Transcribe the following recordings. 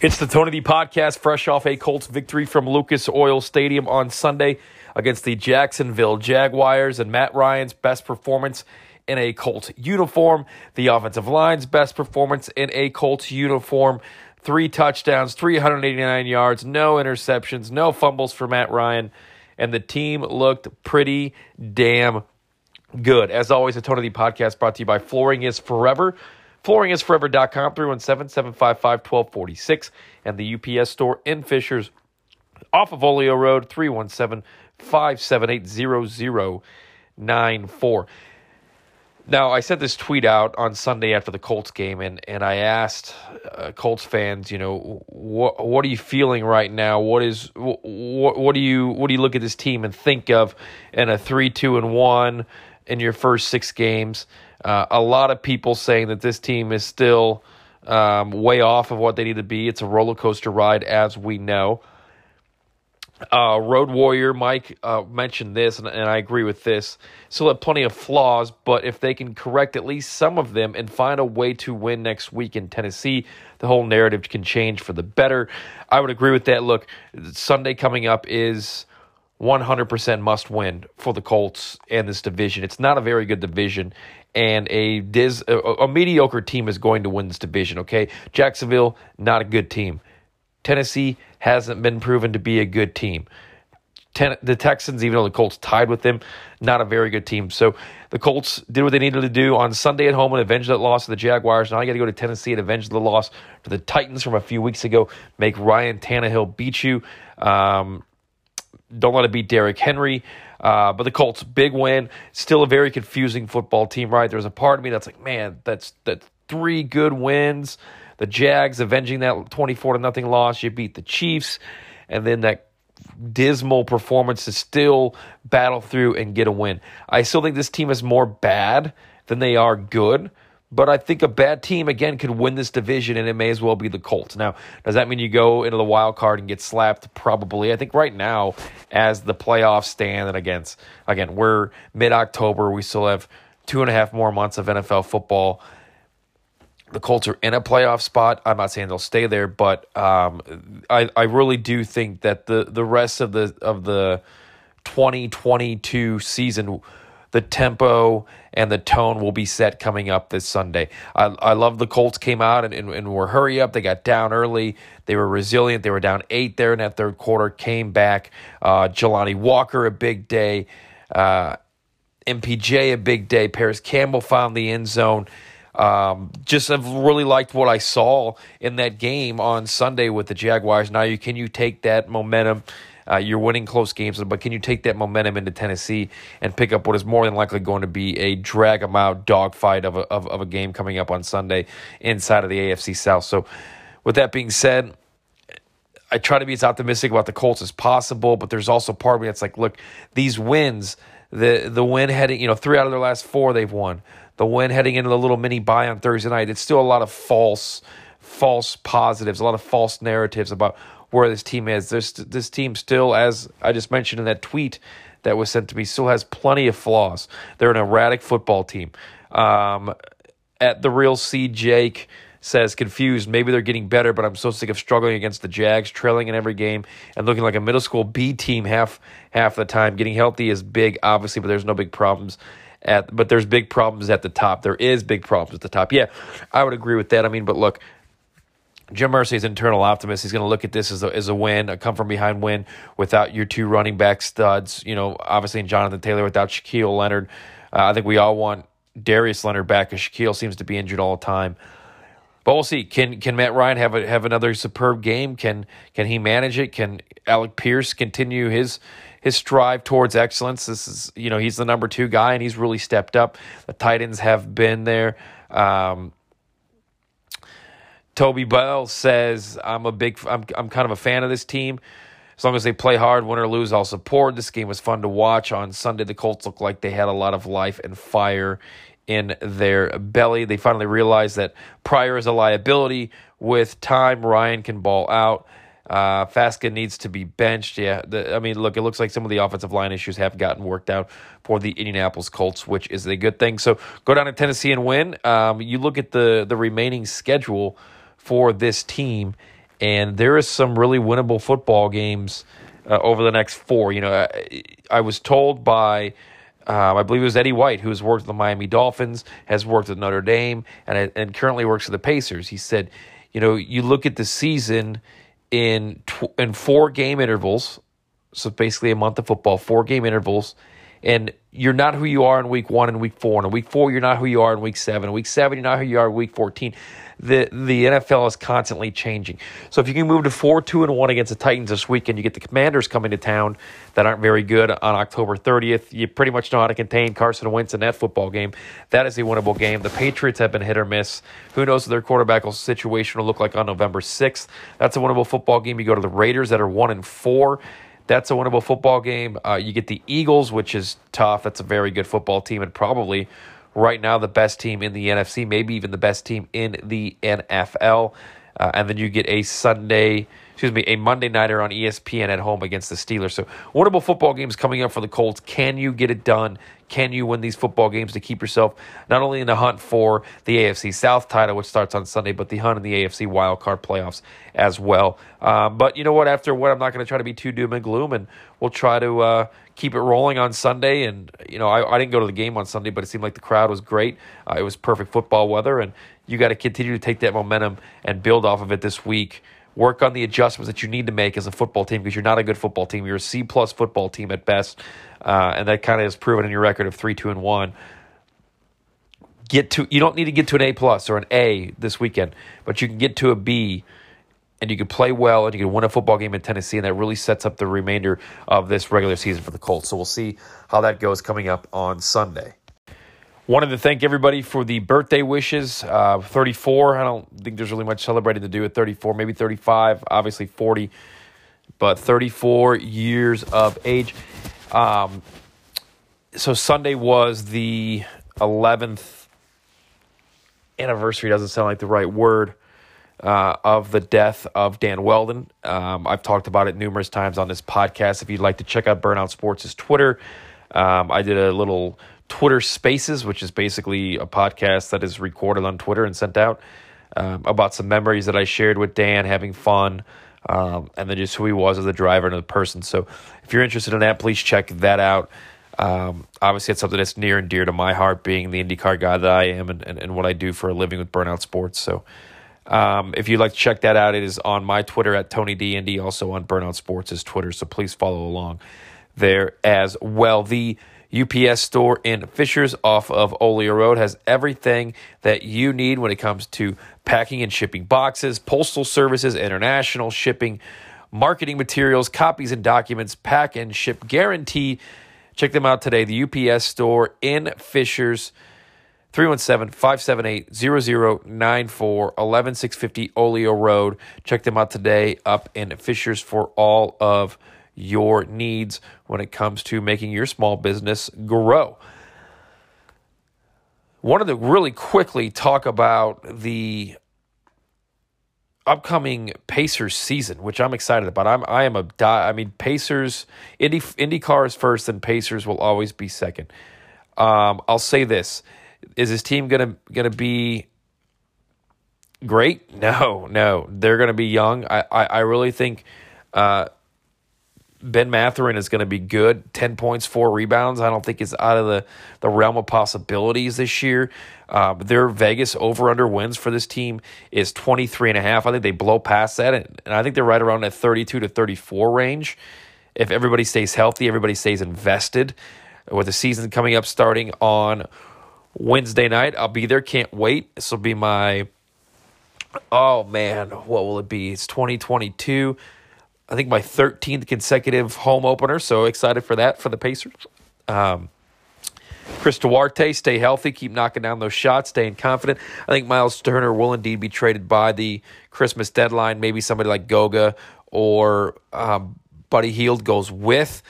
It's the Tony D podcast, fresh off a Colts victory from Lucas Oil Stadium on Sunday against the Jacksonville Jaguars, and Matt Ryan's best performance in a Colts uniform, the offensive line's best performance in a Colts uniform. Three touchdowns, 389 yards, no interceptions, no fumbles for Matt Ryan, and the team looked pretty damn good. As always, the Tony D podcast brought to you by Flooring is Forever. FlooringIsForever.com, 317-755-1246, and the UPS store in Fishers off of Olio Road, 317-578-0094. Now, I sent this tweet out on Sunday after the Colts game, and, and I asked uh, Colts fans, you know, what what are you feeling right now? What is what what do you what do you look at this team and think of in a three two and one in your first six games? Uh, a lot of people saying that this team is still um, way off of what they need to be. It's a roller coaster ride, as we know. Uh, Road Warrior Mike uh, mentioned this, and, and, I agree with this. Still have plenty of flaws, but if they can correct at least some of them and find a way to win next week in Tennessee, the whole narrative can change for the better. I would agree with that. Look, Sunday coming up is 100% must win for the Colts and this division. It's not a very good division, and a dis a, a, mediocre team is going to win this division. Okay, Jacksonville not a good team. Tennessee hasn't been proven to be a good team. Ten, the Texans, even though the Colts tied with them, not a very good team. So the Colts did what they needed to do on Sunday at home and avenge that loss to the Jaguars. Now I got to go to Tennessee and avenge the loss to the Titans from a few weeks ago. Make Ryan Tannehill beat you. Um, don't let it beat Derrick Henry. Uh, but the Colts, big win. Still a very confusing football team, right? There's a part of me that's like, man, that's that's three good wins. The Jags avenging that 24 to nothing loss. You beat the Chiefs, and then that dismal performance to still battle through and get a win. I still think this team is more bad than they are good. But I think a bad team again could win this division, and it may as well be the Colts. Now, does that mean you go into the wild card and get slapped? Probably. I think right now, as the playoffs stand, and against again, we're mid October, we still have two and a half more months of NFL football. The Colts are in a playoff spot. I'm not saying they'll stay there, but um, I I really do think that the the rest of the of the 2022 season the tempo and the tone will be set coming up this Sunday. I, I love the Colts came out and, and, and were hurry up. They got down early. They were resilient. They were down eight there in that third quarter, came back. Uh, Jelani Walker, a big day. Uh, MPJ, a big day. Parris Campbell found the end zone. Um, just have really liked what I saw in that game on Sunday with the Jaguars. Now, you can you take that momentum uh, you're winning close games, but can you take that momentum into Tennessee and pick up what is more than likely going to be a drag them out dogfight of a, of, of a game coming up on Sunday inside of the AFC South? So, with that being said, I try to be as optimistic about the Colts as possible, but there's also part of me that's like, look, these wins, the the win heading, you know, three out of their last four they've won. The win heading into the little mini buy on Thursday night, it's still a lot of false, false positives, a lot of false narratives about where this team is. This this team still, as I just mentioned in that tweet that was sent to me, still has plenty of flaws. They're an erratic football team. Um, at the real C, Jake says confused. Maybe they're getting better, but I'm so sick of struggling against the Jags, trailing in every game and looking like a middle school B team half half the time. Getting healthy is big, obviously, but there's no big problems at. But there's big problems at the top. There is big problems at the top. Yeah, I would agree with that. I mean, but look, Jim Irsay's internal optimist. He's going to look at this as a, as a win, a come from behind win without your two running back studs. You know, obviously, Jonathan Taylor without Shaquille Leonard. Uh, I think we all want Darius Leonard back because Shaquille seems to be injured all the time. But we'll see. Can can Matt Ryan have a, have another superb game? Can can he manage it? Can Alec Pierce continue his his strive towards excellence? This is you know he's the number two guy and he's really stepped up. The Titans have been there. Um, Toby Bell says, "I'm a big, I'm, I'm kind of a fan of this team. As long as they play hard, win or lose, I'll support. This game was fun to watch on Sunday. The Colts looked like they had a lot of life and fire in their belly. They finally realized that Pryor is a liability. With time, Ryan can ball out. Uh, Fasca needs to be benched. Yeah, the, I mean, look, it looks like some of the offensive line issues have gotten worked out for the Indianapolis Colts, which is a good thing. So go down to Tennessee and win. Um, you look at the the remaining schedule." For this team, and there is some really winnable football games uh, over the next four. You know, I, I was told by. Um, I believe it was Eddie White, who has worked with the Miami Dolphins, has worked with Notre Dame, and and currently works for the Pacers. He said, you know, you look at the season in tw- in four game intervals, so basically a month of football, four game intervals, and you're not who you are in week one and week four. And in week four, you're not who you are in week seven. In week seven, you're not who you are in week 14. The the NFL is constantly changing. So if you can move to four, two, and one against the Titans this weekend, you get the Commanders coming to town that aren't very good on October 30th. You pretty much know how to contain Carson Wentz in that football game. That is a winnable game. The Patriots have been hit or miss. Who knows what their quarterback situation will look like on November 6th? That's a winnable football game. You go to the Raiders that are one and four. That's a winnable football game. Uh, you get the Eagles, which is tough. That's a very good football team, and probably right now the best team in the NFC, maybe even the best team in the NFL. Uh, and then you get a Sunday, excuse me, a Monday nighter on ESPN at home against the Steelers. So winnable football games coming up for the Colts. Can you get it done? Can you win these football games to keep yourself not only in the hunt for the AFC South title, which starts on Sunday, but the hunt in the AFC wildcard playoffs as well? Um, but you know what? After what, I'm not going to try to be too doom and gloom, and we'll try to uh, keep it rolling on Sunday. And you know, I, I, didn't go to the game on Sunday, but it seemed like the crowd was great. Uh, it was perfect football weather, and you got to continue to take that momentum and build off of it this week work on the adjustments that you need to make as a football team because you're not a good football team. You're a C plus football team at best, uh, and that kind of is proven in your record of three, two, and one. Get to you don't need to get to an A plus or an A this weekend, but you can get to a B, and you can play well, and you can win a football game in Tennessee, and that really sets up the remainder of this regular season for the Colts. So we'll see how that goes coming up on Sunday. Wanted to thank everybody for the birthday wishes. Uh, 34. I don't think there's really much celebrating to do at 34, maybe 35, obviously 40, but 34 years of age. Um, so Sunday was the 11th anniversary, doesn't sound like the right word, uh, of the death of Dan Wheldon. Um, I've talked about it numerous times on this podcast. If you'd like to check out Burnout Sports' Twitter, um, I did a little Twitter Spaces, which is basically a podcast that is recorded on Twitter and sent out um, about some memories that I shared with Dan, having fun, um, and then just who he was as a driver and a person. So if you're interested in that, please check that out. Um, obviously, it's something that's near and dear to my heart, being the IndyCar guy that I am and, and, and what I do for a living with Burnout Sports. So um, if you'd like to check that out, it is on my Twitter at Tony D also on Burnout Sports' Twitter. So please follow along there as well. The UPS store in Fishers off of Olio Road has everything that you need when it comes to packing and shipping boxes, postal services, international shipping, marketing materials, copies and documents, pack and ship guarantee. Check them out today. The UPS store in Fishers. 317 578 0094 11650 Olio Road. Check them out today up in Fishers for all of your needs when it comes to making your small business grow. Wanted to really quickly talk about the upcoming Pacers season, which I'm excited about. I'm I am a I mean Pacers Indy IndyCar is first, and Pacers will always be second. Um, I'll say this: Is this team gonna gonna be great? No, no, they're gonna be young. I I, I really think. Uh, Ben Mathurin is to be good. 10 points, four rebounds. I don't think it's out of the, the realm of possibilities this year. Uh, their Vegas over under wins for this team is 23 and a half. I think they blow past that. And, and I think they're right around that 32 to 34 range. If everybody stays healthy, everybody stays invested. With the season coming up starting on Wednesday night, I'll be there. Can't wait. This will be my, oh man, what will it be? It's 2022. I think my 13th consecutive home opener. So excited for that for the Pacers. Um, Chris Duarte, stay healthy, keep knocking down those shots, staying confident. I think Myles Turner will indeed be traded by the Christmas deadline. Maybe somebody like Goga or um, Buddy Hield goes with.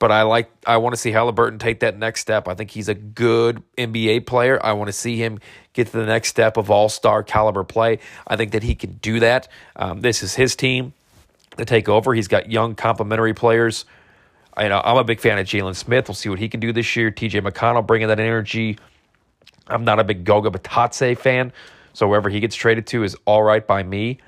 But I like I want to see Halliburton take that next step. I think he's a good NBA player. I want to see him get to the next step of all star caliber play. I think that he can do that. Um, this is his team to take over. He's got young complementary players. I know I'm a big fan of Jalen Smith. We'll see what he can do this year. TJ McConnell bringing that energy. I'm not a big Goga Bitadze fan, so wherever he gets traded to is all right by me.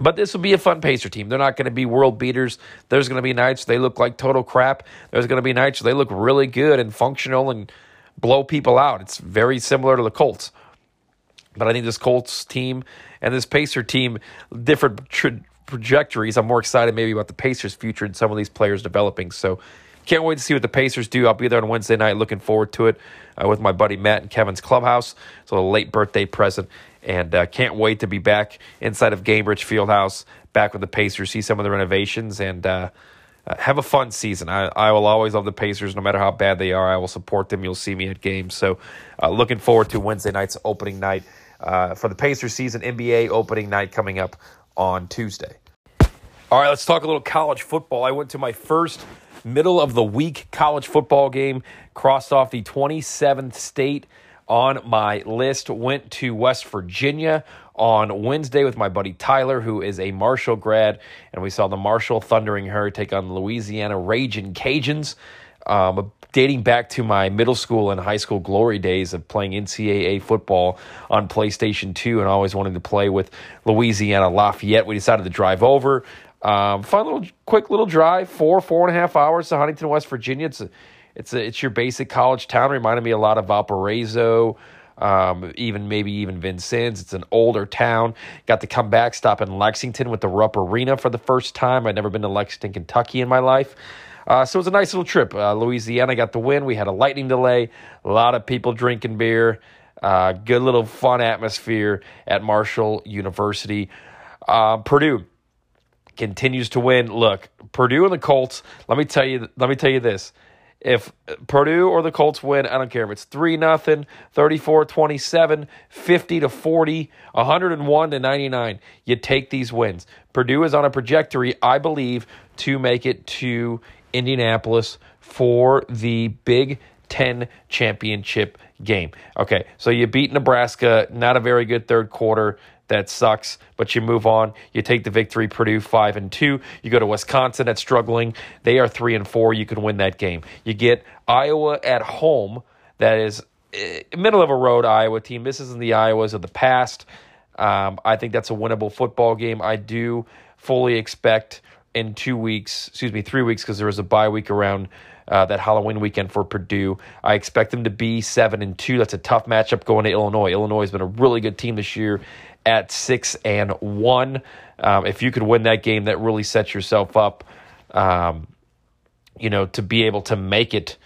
But this will be a fun Pacer team. They're not going to be world beaters. There's going to be nights they look like total crap. There's going to be nights they look really good and functional and blow people out. It's very similar to the Colts. But I think this Colts team and this Pacer team, different tra- trajectories. I'm more excited maybe about the Pacers' future and some of these players developing. So can't wait to see what the Pacers do. I'll be there on Wednesday night. Looking forward to it uh, with my buddy Matt and Kevin's clubhouse. So a late birthday present. And uh, can't wait to be back inside of Gainbridge Fieldhouse, back with the Pacers, see some of the renovations, and uh, uh, have a fun season. I, I will always love the Pacers, no matter how bad they are. I will support them. You'll see me at games. So uh, looking forward to Wednesday night's opening night uh, for the Pacers season, NBA opening night coming up on Tuesday. All right, let's talk a little college football. I went to my first middle of the week college football game, crossed off the 27th state on my list. Went to West Virginia on Wednesday with my buddy Tyler, who is a Marshall grad, and we saw the Marshall Thundering Herd take on Louisiana Raging Cajuns. Um, dating back to my middle school and high school glory days of playing NCAA football on PlayStation 2 and always wanting to play with Louisiana Lafayette, we decided to drive over. Um, fun little, quick little drive, four, four and a half hours to Huntington, West Virginia. It's a, it's a, it's your basic college town. Reminded me a lot of Valparaiso, um, even maybe even Vincennes. It's an older town. Got to come back, stop in Lexington with the Rupp Arena for the first time. I'd never been to Lexington, Kentucky in my life. Uh, so it was a nice little trip. Uh, Louisiana got the win. We had a lightning delay. A lot of people drinking beer. Uh, good little fun atmosphere at Marshall University. Uh, Purdue continues to win. Look, Purdue and the Colts. Let me tell you. Let me tell you this. If Purdue or the Colts win, I don't care if it's 3 nothing, 34 27, 50 to 40, 101 to 99. You take these wins. Purdue is on a trajectory, I believe, to make it to Indianapolis for the Big Ten championship game. Okay, so you beat Nebraska, not a very good third quarter. That sucks, but you move on. You take the victory. Purdue five and two. You go to Wisconsin that's struggling. They are three and four. You can win that game. You get Iowa at home. That is eh, middle of a road Iowa team. This isn't the Iowas of the past. Um, I think that's a winnable football game. I do fully expect in two weeks, excuse me, three weeks, because there was a bye week around uh, that Halloween weekend for Purdue. I expect them to be seven and two. That's a tough matchup going to Illinois. Illinois has been a really good team this year at six and one. Um, if you could win that game, that really sets yourself up, um, you know, to be able to make it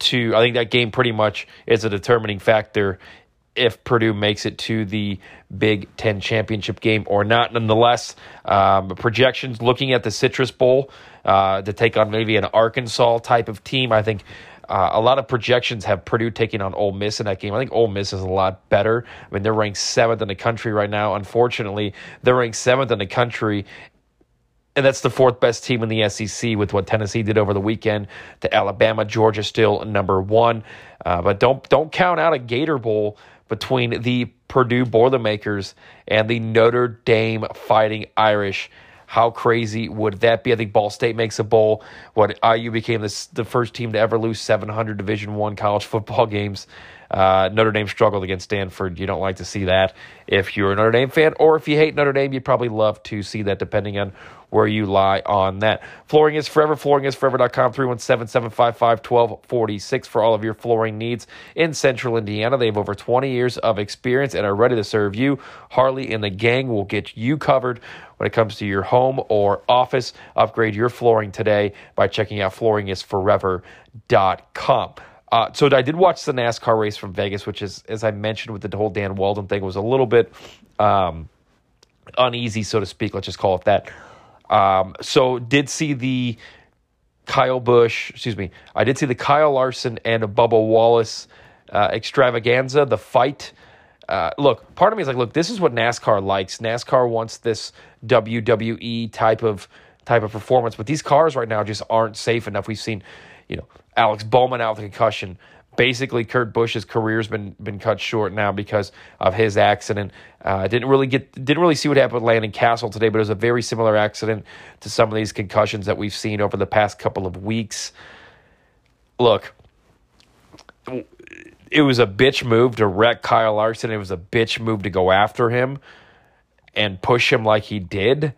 to. I think that game pretty much is a determining factor if Purdue makes it to the Big Ten championship game or not. Nonetheless, um, projections looking at the Citrus Bowl uh, to take on maybe an Arkansas type of team. I think uh, a lot of projections have Purdue taking on Ole Miss in that game. I think Ole Miss is a lot better. I mean, they're ranked seventh in the country right now. Unfortunately, they're ranked seventh in the country, and that's the fourth best team in the SEC with what Tennessee did over the weekend to Alabama. Georgia still number one, uh, but don't don't count out a Gator Bowl between the Purdue Boilermakers and the Notre Dame Fighting Irish. How crazy would that be? I think Ball State makes a bowl. What IU became the first team to ever lose 700 Division One college football games. Uh, Notre Dame struggled against Stanford. You don't like to see that if you're a Notre Dame fan, or if you hate Notre Dame, you'd probably love to see that, depending on where you lie on that. Flooring is forever. Flooring is Flooringisforever.com, 317 755 1246 for all of your flooring needs in central Indiana. They have over 20 years of experience and are ready to serve you. Harley and the gang will get you covered when it comes to your home or office. Upgrade your flooring today by checking out flooring flooringisforever.com. Uh, so I did watch the NASCAR race from Vegas, which is, as I mentioned with the whole Dan Wheldon thing, was a little bit um, uneasy, so to speak. Let's just call it that. Um, so did see the Kyle Busch, excuse me, I did see the Kyle Larson and Bubba Wallace uh, extravaganza, the fight. Uh, look, part of me is like, look, this is what NASCAR likes. NASCAR wants this WWE type of type of performance, but these cars right now just aren't safe enough. We've seen, you know, Alex Bowman out with a concussion basically Kurt Busch's career's been been cut short now because of his accident. Uh, didn't really get didn't really see what happened with Landon Cassill today, but it was a very similar accident to some of these concussions that we've seen over the past couple of weeks. Look, it was a bitch move to wreck Kyle Larson. It was a bitch move to go after him. and push him like he did.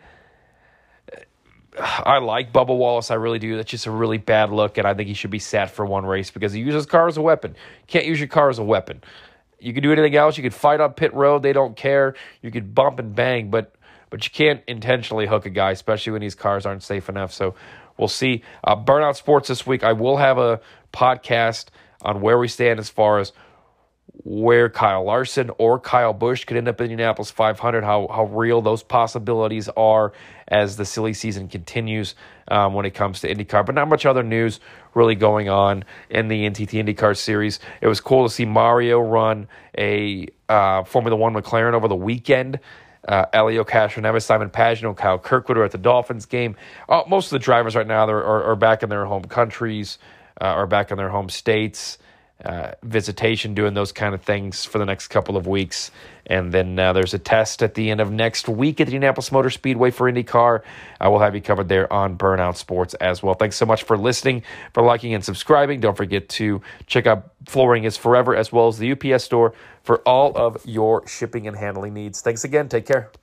I like Bubba Wallace. I really do. That's just a really bad look, and I think he should be sat for one race because he uses his car as a weapon. Can't use your car as a weapon. You can do anything else. You could fight on pit road. They don't care. You could bump and bang, but but you can't intentionally hook a guy, especially when these cars aren't safe enough. So we'll see. Uh, Burnout Sports this week. I will have a podcast on where we stand as far as where Kyle Larson or Kyle Busch could end up in Indianapolis 500, how, how real those possibilities are as the silly season continues um, when it comes to IndyCar. But not much other news really going on in the NTT IndyCar series. It was cool to see Mario run a uh, Formula One McLaren over the weekend. Uh, Helio Castroneves, Simon Pagenaud, Kyle Kirkwood are at the Dolphins game. Uh, most of the drivers right now are, are, are back in their home countries, uh, are back in their home states uh, visitation, doing those kind of things for the next couple of weeks. And then uh, there's a test at the end of next week at the Indianapolis Motor Speedway for IndyCar. I will have you covered there on Burnout Sports as well. Thanks so much for listening, for liking and subscribing. Don't forget to check out Flooring is Forever as well as the UPS store for all of your shipping and handling needs. Thanks again. Take care.